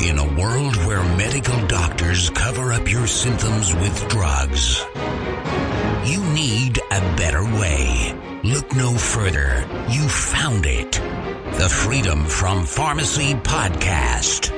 In a world where medical doctors cover up your symptoms with drugs, you need a better way. Look no further. You found it. The Freedom from Pharmacy Podcast.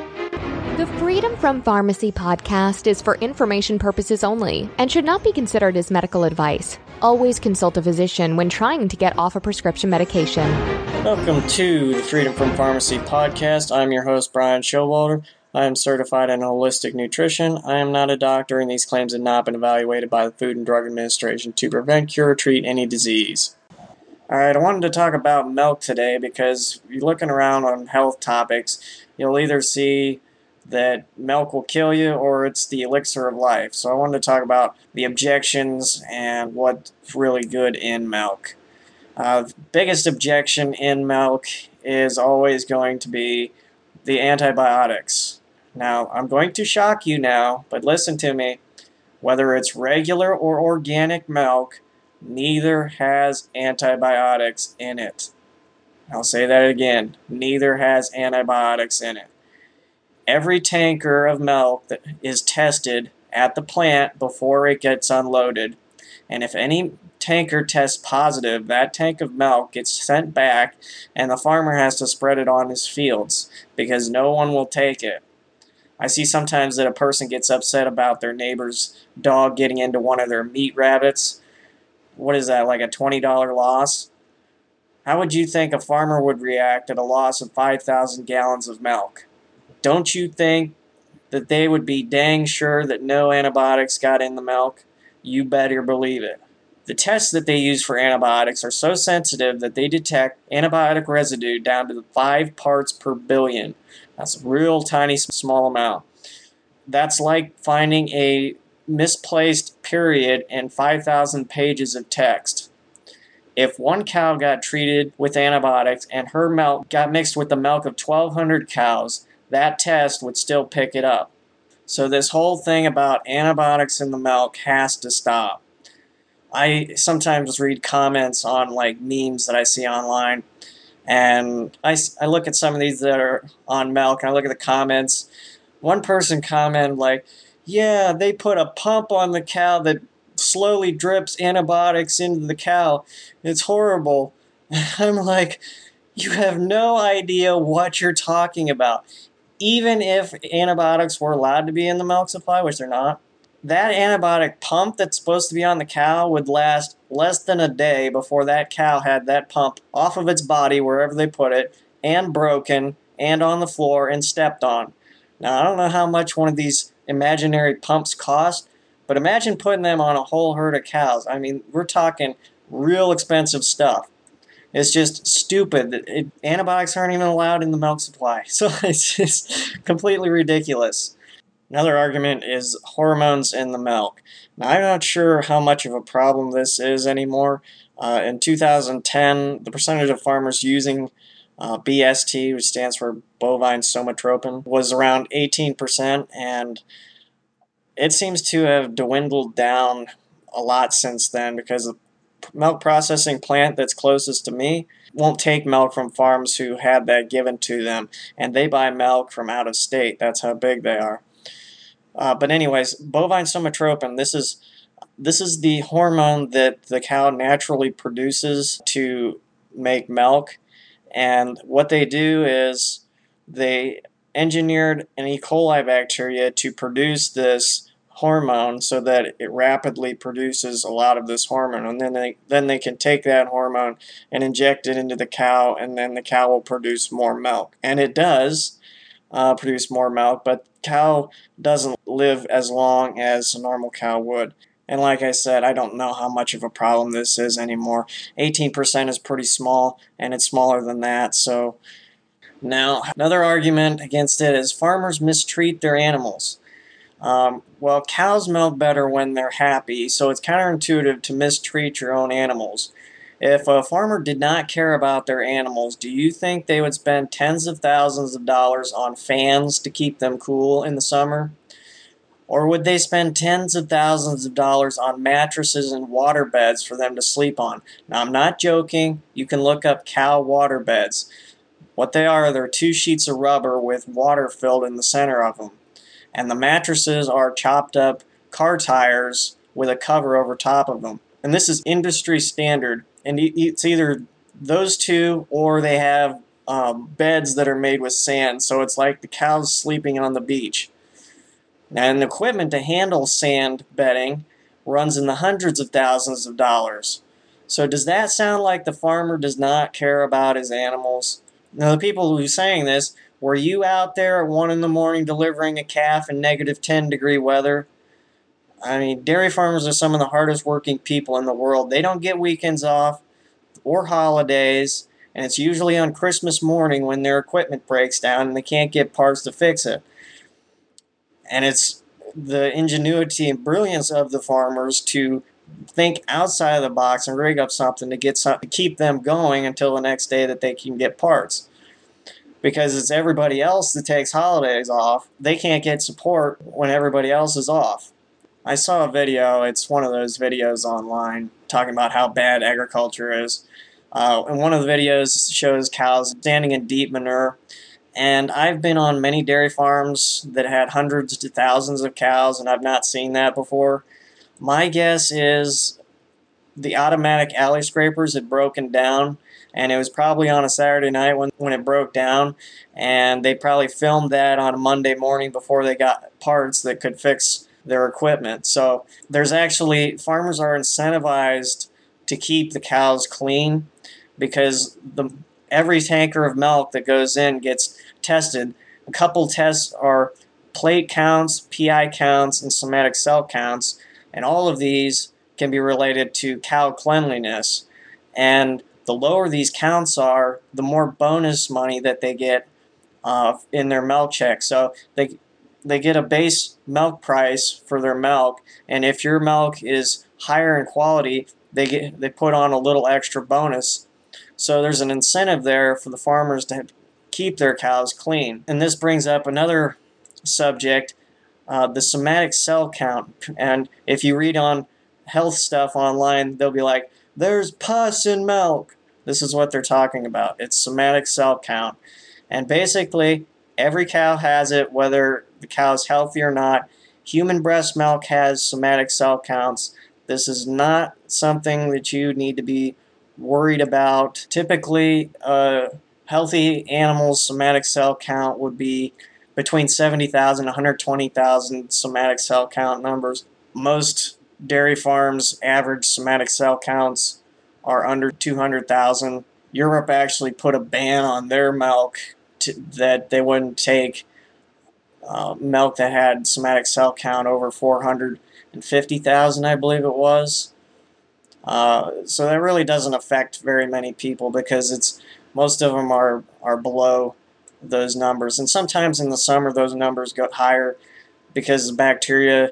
The Freedom from Pharmacy podcast is for information purposes only and should not be considered as medical advice. Always consult a physician when trying to get off a prescription medication. Welcome to the Freedom from Pharmacy podcast. I'm your host, Brian Showalter. I am certified in holistic nutrition. I am not a doctor, and these claims have not been evaluated by the Food and Drug Administration to prevent, cure, or treat any disease. All right, I wanted to talk about milk today because you're looking around on health topics, you'll either see that milk will kill you or it's the elixir of life. So I wanted to talk about the objections and what's really good in milk. Uh, biggest objection in milk is always going to be the antibiotics. Now, I'm going to shock you now, but listen to me. Whether it's regular or organic milk, neither has antibiotics in it. I'll say that again. Neither has antibiotics in it every tanker of milk that is tested at the plant before it gets unloaded. And if any tanker tests positive, that tank of milk gets sent back and the farmer has to spread it on his fields because no one will take it. I see sometimes that a person gets upset about their neighbor's dog getting into one of their meat rabbits. What is that, like a $20 loss? How would you think a farmer would react at a loss of 5,000 gallons of milk? Don't you think that they would be dang sure that no antibiotics got in the milk? You better believe it. The tests that they use for antibiotics are so sensitive that they detect antibiotic residue down to 5 parts per billion. That's a real tiny small amount. That's like finding a misplaced period in 5,000 pages of text. If one cow got treated with antibiotics and her milk got mixed with the milk of 1,200 cows, that test would still pick it up. So this whole thing about antibiotics in the milk has to stop. I sometimes read comments on like memes that I see online, and I, I look at some of these that are on milk, and I look at the comments. One person commented like, "Yeah, they put a pump on the cow that slowly drips antibiotics into the cow. It's horrible." I'm like, "You have no idea what you're talking about even if antibiotics were allowed to be in the milk supply, which they're not, that antibiotic pump that's supposed to be on the cow would last less than a day before that cow had that pump off of its body, wherever they put it, and broken, and on the floor, and stepped on. Now, I don't know how much one of these imaginary pumps cost, but imagine putting them on a whole herd of cows. I mean, we're talking real expensive stuff. It's just stupid. It, antibiotics aren't even allowed in the milk supply. So it's just completely ridiculous. Another argument is hormones in the milk. Now, I'm not sure how much of a problem this is anymore. Uh, in 2010, the percentage of farmers using uh, BST, which stands for bovine somatropin, was around 18%, and it seems to have dwindled down a lot since then because the milk processing plant that's closest to me won't take milk from farms who had that given to them, and they buy milk from out of state. That's how big they are. Uh, but anyways, bovine somatropin. This is this is the hormone that the cow naturally produces to make milk, and what they do is they engineered an E. coli bacteria to produce this hormone so that it rapidly produces a lot of this hormone and then they then they can take that hormone and inject it into the cow and then the cow will produce more milk and it does uh, produce more milk but cow doesn't live as long as a normal cow would and like I said, I don't know how much of a problem this is anymore. 18% is pretty small, and it's smaller than that. So, now another argument against it is farmers mistreat their animals. Um, well, cows milk better when they're happy, so it's counterintuitive to mistreat your own animals. If a farmer did not care about their animals, do you think they would spend tens of thousands of dollars on fans to keep them cool in the summer? Or would they spend tens of thousands of dollars on mattresses and water beds for them to sleep on? Now, I'm not joking. You can look up cow water beds. What they are, they're two sheets of rubber with water filled in the center of them. And the mattresses are chopped up car tires with a cover over top of them. And this is industry standard. And it's either those two or they have um, beds that are made with sand. So it's like the cows sleeping on the beach. And the equipment to handle sand bedding runs in the hundreds of thousands of dollars. So does that sound like the farmer does not care about his animals? Now the people who are saying this, were you out there at 1 in the morning delivering a calf in negative 10 degree weather? I mean, dairy farmers are some of the hardest working people in the world. They don't get weekends off or holidays, and it's usually on Christmas morning when their equipment breaks down and they can't get parts to fix it. And it's the ingenuity and brilliance of the farmers to think outside of the box and rig up something to get some, to keep them going until the next day that they can get parts. Because it's everybody else that takes holidays off. They can't get support when everybody else is off. I saw a video, it's one of those videos online, talking about how bad agriculture is. Uh, and one of the videos shows cows standing in deep manure. And I've been on many dairy farms that had hundreds to thousands of cows, and I've not seen that before. My guess is the automatic alley scrapers had broken down, and it was probably on a Saturday night when, when it broke down, and they probably filmed that on a Monday morning before they got parts that could fix their equipment. So there's actually farmers are incentivized to keep the cows clean because the every tanker of milk that goes in gets tested. A couple tests are plate counts, PI counts, and somatic cell counts, and all of these can be related to cow cleanliness. And the lower these counts are, the more bonus money that they get uh, in their milk check. So they they get a base milk price for their milk, and if your milk is higher in quality, they get they put on a little extra bonus. So there's an incentive there for the farmers to keep their cows clean. And this brings up another subject, uh, the somatic cell count. And if you read on health stuff online, they'll be like, "There's pus in milk." This is what they're talking about. It's somatic cell count, and basically every cow has it, whether the cow is healthy or not. Human breast milk has somatic cell counts. This is not something that you need to be worried about. Typically, a healthy animal's somatic cell count would be between 70,000 and 120,000 somatic cell count numbers. Most dairy farms' average somatic cell counts are under 200,000. Europe actually put a ban on their milk that they wouldn't take uh, milk that had somatic cell count over 450,000, I believe it was. Uh, so that really doesn't affect very many people because it's most of them are are below those numbers, and sometimes in the summer those numbers go higher because the bacteria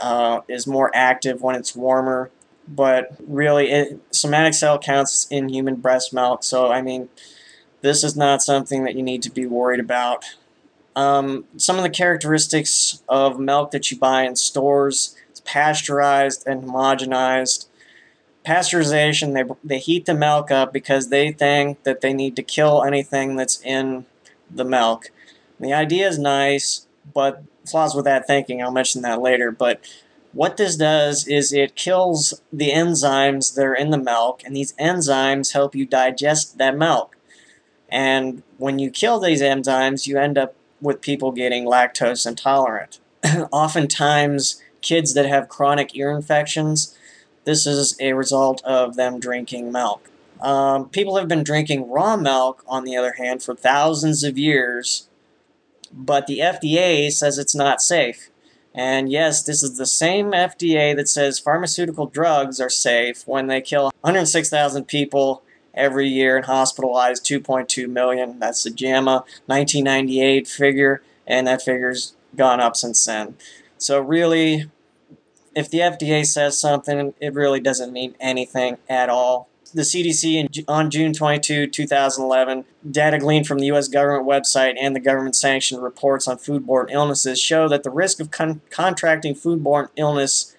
uh, is more active when it's warmer. But really, it, somatic cell counts in human breast milk, so I mean, this is not something that you need to be worried about. Um, some of the characteristics of milk that you buy in stores it's pasteurized and homogenized. Pasteurization, they, they heat the milk up because they think that they need to kill anything that's in the milk. The idea is nice, but flaws with that thinking, I'll mention that later. But what this does is it kills the enzymes that are in the milk, and these enzymes help you digest that milk. And when you kill these enzymes, you end up with people getting lactose intolerant. Oftentimes, kids that have chronic ear infections, this is a result of them drinking milk. Um, people have been drinking raw milk, on the other hand, for thousands of years, but the FDA says it's not safe. And yes, this is the same FDA that says pharmaceutical drugs are safe when they kill 106,000 people every year and hospitalized 2.2 million. That's the JAMA 1998 figure, and that figure's gone up since then. So really, if the FDA says something, it really doesn't mean anything at all. The CDC on June 22, 2011, data gleaned from the U.S. government website and the government sanctioned reports on foodborne illnesses show that the risk of con- contracting foodborne illness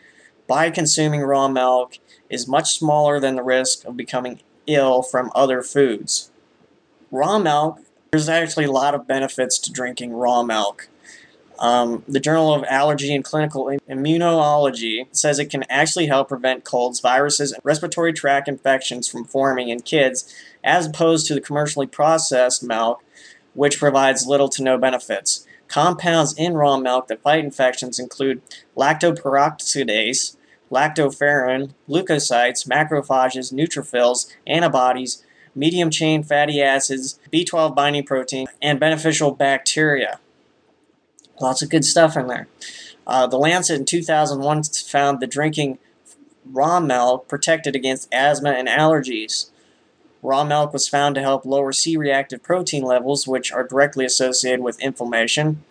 by consuming raw milk is much smaller than the risk of becoming ill from other foods. Raw milk There's actually a lot of benefits to drinking raw milk. Um, the Journal of Allergy and Clinical Immunology says it can actually help prevent colds, viruses, and respiratory tract infections from forming in kids, as opposed to the commercially processed milk, which provides little to no benefits. Compounds in raw milk that fight infections include lactoperoxidase, lactoferrin, leukocytes, macrophages, neutrophils, antibodies, medium chain fatty acids, B12 binding protein, and beneficial bacteria. Lots of good stuff in there. Uh, the Lancet in 2001 found that drinking raw milk protected against asthma and allergies. Raw milk was found to help lower C reactive protein levels, which are directly associated with inflammation.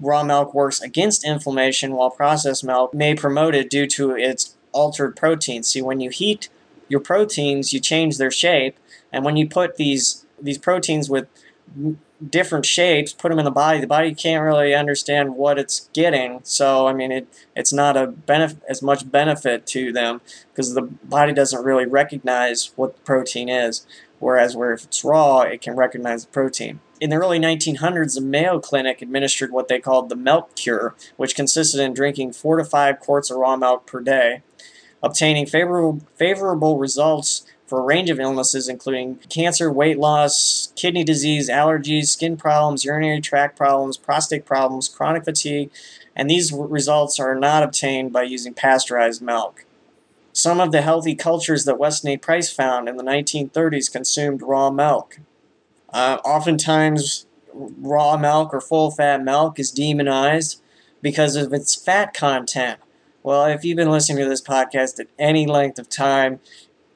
Raw milk works against inflammation, while processed milk may promote it due to its altered proteins. See, when you heat your proteins, you change their shape, and when you put these these proteins with different shapes, put them in the body, the body can't really understand what it's getting. So I mean, it it's not a benefit as much benefit to them because the body doesn't really recognize what the protein is. Whereas where if it's raw, it can recognize the protein. In the early 1900s, the Mayo Clinic administered what they called the milk cure, which consisted in drinking four to five quarts of raw milk per day, obtaining favorable favorable results for a range of illnesses, including cancer, weight loss, kidney disease, allergies, skin problems, urinary tract problems, prostate problems, chronic fatigue, and these results are not obtained by using pasteurized milk. Some of the healthy cultures that Weston A. Price found in the 1930s consumed raw milk. Uh, oftentimes, raw milk or full fat milk is demonized because of its fat content. Well, if you've been listening to this podcast at any length of time,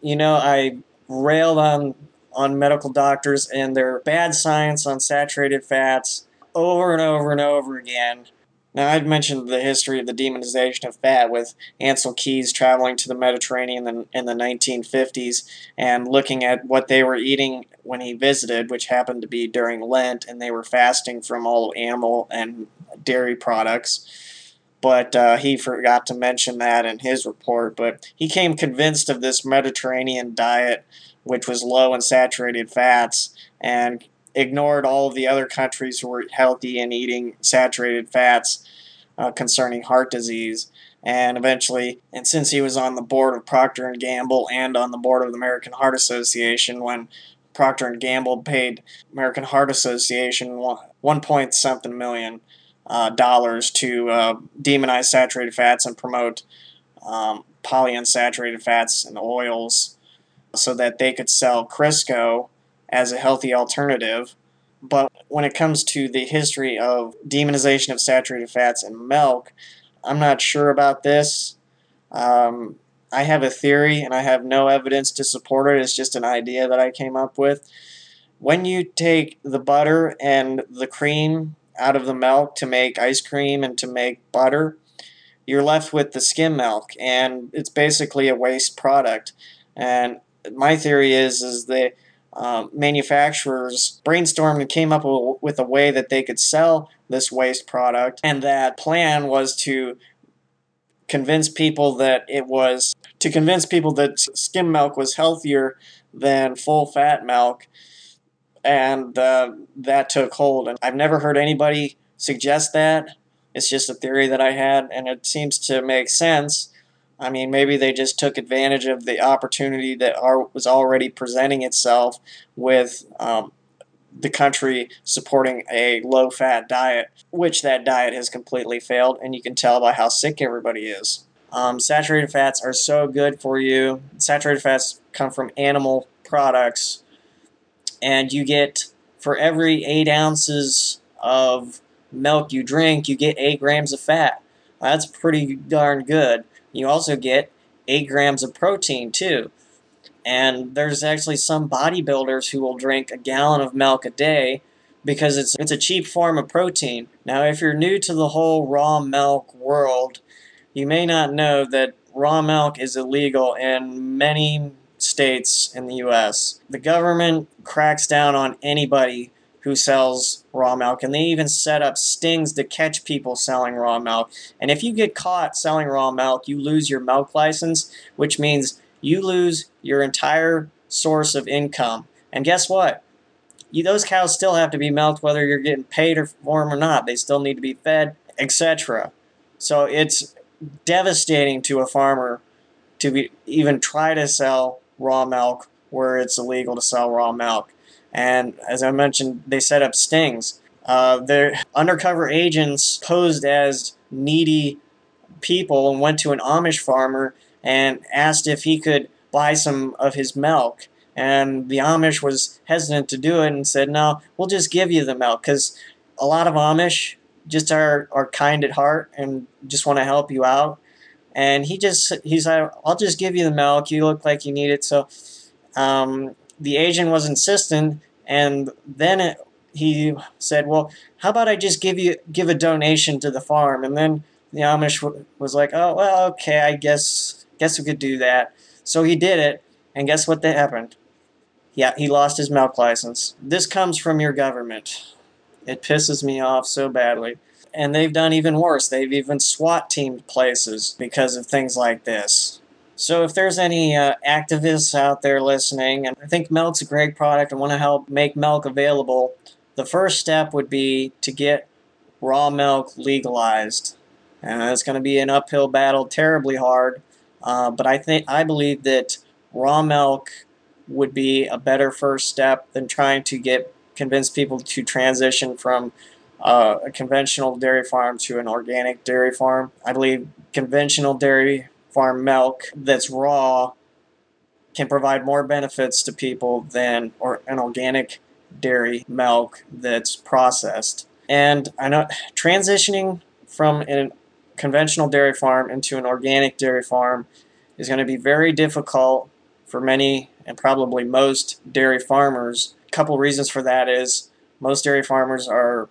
you know, I railed on on medical doctors and their bad science on saturated fats over and over and over again. Now, I'd mentioned the history of the demonization of fat with Ansel Keys traveling to the Mediterranean in, the, in the 1950s and looking at what they were eating when he visited, which happened to be during Lent, and they were fasting from all animal and dairy products but uh, he forgot to mention that in his report. But he came convinced of this Mediterranean diet, which was low in saturated fats, and ignored all of the other countries who were healthy and eating saturated fats uh, concerning heart disease. And eventually, and since he was on the board of Procter and Gamble and on the board of the American Heart Association, when Procter and Gamble paid American Heart Association one point something million uh, dollars to uh, demonize saturated fats and promote um, polyunsaturated fats and oils so that they could sell Crisco as a healthy alternative. But when it comes to the history of demonization of saturated fats in milk, I'm not sure about this. Um, I have a theory and I have no evidence to support it. It's just an idea that I came up with. When you take the butter and the cream out of the milk to make ice cream and to make butter, you're left with the skim milk, and it's basically a waste product. And my theory is is that um, manufacturers brainstormed and came up with a way that they could sell this waste product, and that plan was to convince people that it was to convince people that skim milk was healthier than full fat milk and uh, that took hold. And I've never heard anybody suggest that. It's just a theory that I had, and it seems to make sense. I mean, maybe they just took advantage of the opportunity that are, was already presenting itself with um, the country supporting a low fat diet, which that diet has completely failed, and you can tell by how sick everybody is. Um, saturated fats are so good for you. Saturated fats come from animal products, and you get for every eight ounces of milk you drink, you get eight grams of fat. That's pretty darn good. You also get eight grams of protein too. And there's actually some bodybuilders who will drink a gallon of milk a day because it's it's a cheap form of protein. Now, if you're new to the whole raw milk world, you may not know that raw milk is illegal in many states in the US. The government cracks down on anybody who sells raw milk, and they even set up stings to catch people selling raw milk. And if you get caught selling raw milk, you lose your milk license, which means you lose your entire source of income. And guess what? you, those cows still have to be milked whether you're getting paid for them or not. They still need to be fed, etc. So it's devastating to a farmer to be, even try to sell raw milk where it's illegal to sell raw milk. And as I mentioned, they set up stings. Uh, their undercover agents posed as needy people and went to an Amish farmer and asked if he could buy some of his milk. And the Amish was hesitant to do it and said, No, we'll just give you the milk. Because a lot of Amish just are, are kind at heart and just want to help you out. And he just, he's like, I'll just give you the milk. You look like you need it. So um, the agent was insistent. And then it, he said, Well, how about I just give you give a donation to the farm? And then the Amish was like, Oh, well, okay, I guess guess we could do that. So he did it, and guess what that happened? Yeah, he lost his milk license. This comes from your government. It pisses me off so badly. And they've done even worse. They've even SWAT teamed places because of things like this. So if there's any uh, activists out there listening, and I think milk's a great product and want to help make milk available, the first step would be to get raw milk legalized. And it's going to be an uphill battle, terribly hard. Uh, but I think I believe that raw milk would be a better first step than trying to get convince people to transition from uh, a conventional dairy farm to an organic dairy farm. I believe conventional dairy farm milk that's raw can provide more benefits to people than or an organic dairy milk that's processed. And I know transitioning from a conventional dairy farm into an organic dairy farm is going to be very difficult for many and probably most dairy farmers. A couple reasons for that is most dairy farmers are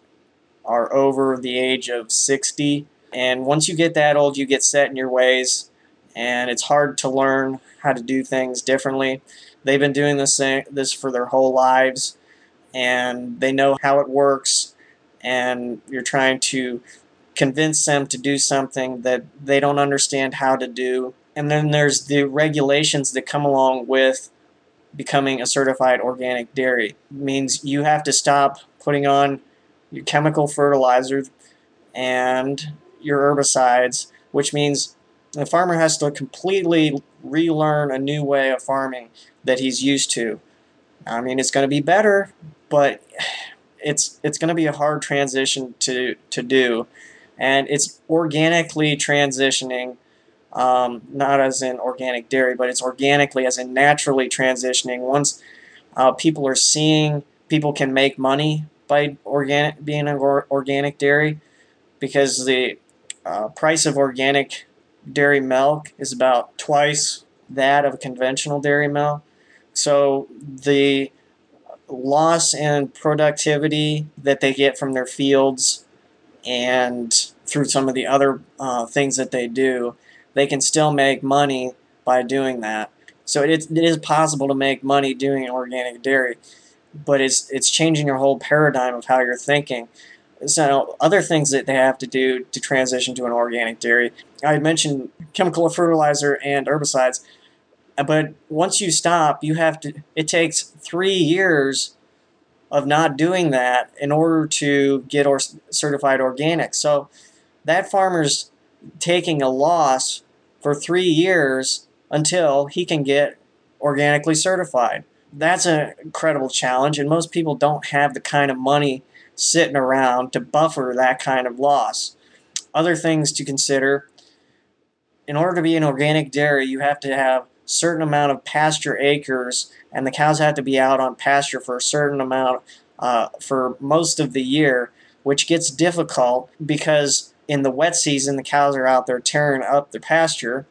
are over the age of 60 and once you get that old you get set in your ways and it's hard to learn how to do things differently. They've been doing this this for their whole lives and they know how it works and you're trying to convince them to do something that they don't understand how to do and then there's the regulations that come along with becoming a certified organic dairy. It means you have to stop putting on your chemical fertilizer and your herbicides, which means the farmer has to completely relearn a new way of farming that he's used to. I mean, it's going to be better, but it's it's going to be a hard transition to to do, and it's organically transitioning um, not as in organic dairy, but it's organically as in naturally transitioning. Once uh, people are seeing people can make money by organic being an or, organic dairy, because the uh, price of organic dairy milk is about twice that of conventional dairy milk. So the loss in productivity that they get from their fields and through some of the other uh, things that they do they can still make money by doing that. So it, it is possible to make money doing organic dairy, but it's it's changing your whole paradigm of how you're thinking. So other things that they have to do to transition to an organic dairy, I mentioned chemical fertilizer and herbicides, uh, but once you stop, you have to. It takes three years of not doing that in order to get or certified organic. So that farmer's taking a loss for three years until he can get organically certified. That's an incredible challenge, and most people don't have the kind of money sitting around to buffer that kind of loss. Other things to consider in order to be an organic dairy, you have to have certain amount of pasture acres, and the cows have to be out on pasture for a certain amount uh, for most of the year, which gets difficult because in the wet season, the cows are out there tearing up the pasture.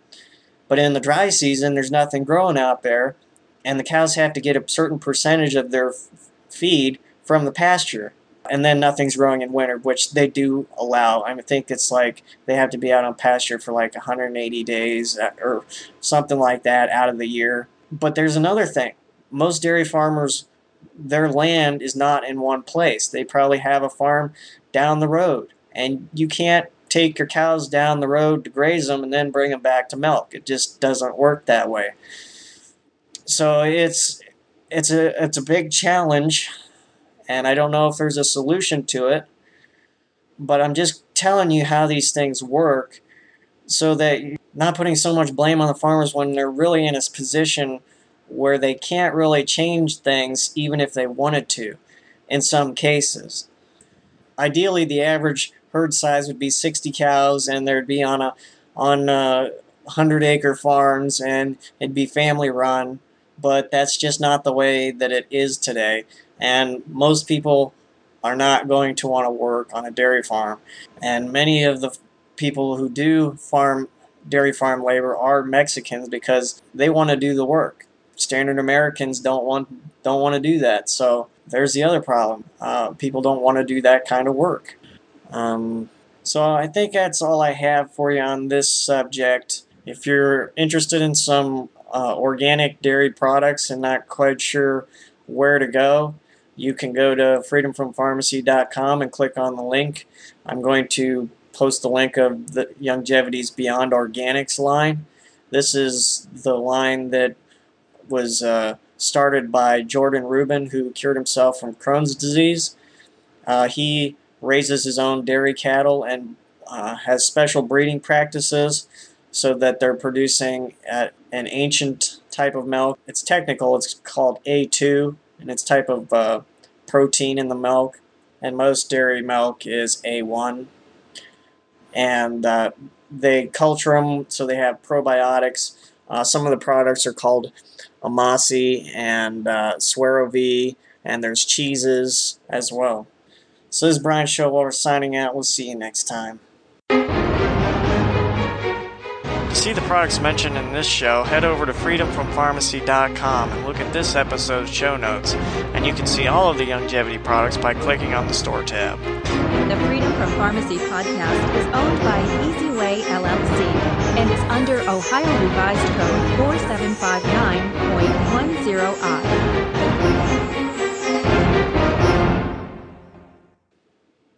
But in the dry season, there's nothing growing out there, and the cows have to get a certain percentage of their feed from the pasture. And then nothing's growing in winter, which they do allow. I think it's like they have to be out on pasture for like 180 days uh, or something like that out of the year. But there's another thing. Most dairy farmers, their land is not in one place. They probably have a farm down the road and you can't take your cows down the road to graze them and then bring them back to milk. It just doesn't work that way. So it's it's a it's a big challenge, and I don't know if there's a solution to it, but I'm just telling you how these things work so that you're not putting so much blame on the farmers when they're really in a position where they can't really change things even if they wanted to in some cases. Ideally, the average herd size would be 60 cows and there'd be on a on uh, a 100 acre farms and it'd be family run but that's just not the way that it is today. And most people are not going to want to work on a dairy farm. And many of the people who do farm dairy farm labor are Mexicans because they want to do the work. Standard Americans don't want don't want to do that. So there's the other problem. Uh, people don't want to do that kind of work. Um, so I think that's all I have for you on this subject. If you're interested in some uh, organic dairy products and not quite sure where to go, you can go to freedomfrompharmacy.com and click on the link. I'm going to post the link of the Youngevity's Beyond Organics line. This is the line that was uh, started by Jordan Rubin, who cured himself from Crohn's disease. Uh, he raises his own dairy cattle and uh, has special breeding practices so that they're producing an ancient type of milk. It's technical, it's called A2, and it's type of uh, protein in the milk. And most dairy milk is A1. And uh, they culture them so they have probiotics. Uh, some of the products are called Amasai and uh, V, and there's cheeses as well. So this is Brian Showalter signing out. We'll see you next time. To see the products mentioned in this show, head over to freedomfrompharmacy.com and look at this episode's show notes, and you can see all of the Youngevity products by clicking on the store tab. The Freedom from Pharmacy podcast is owned by EasyWay LLC and is under Ohio Revised Code 4759.10i.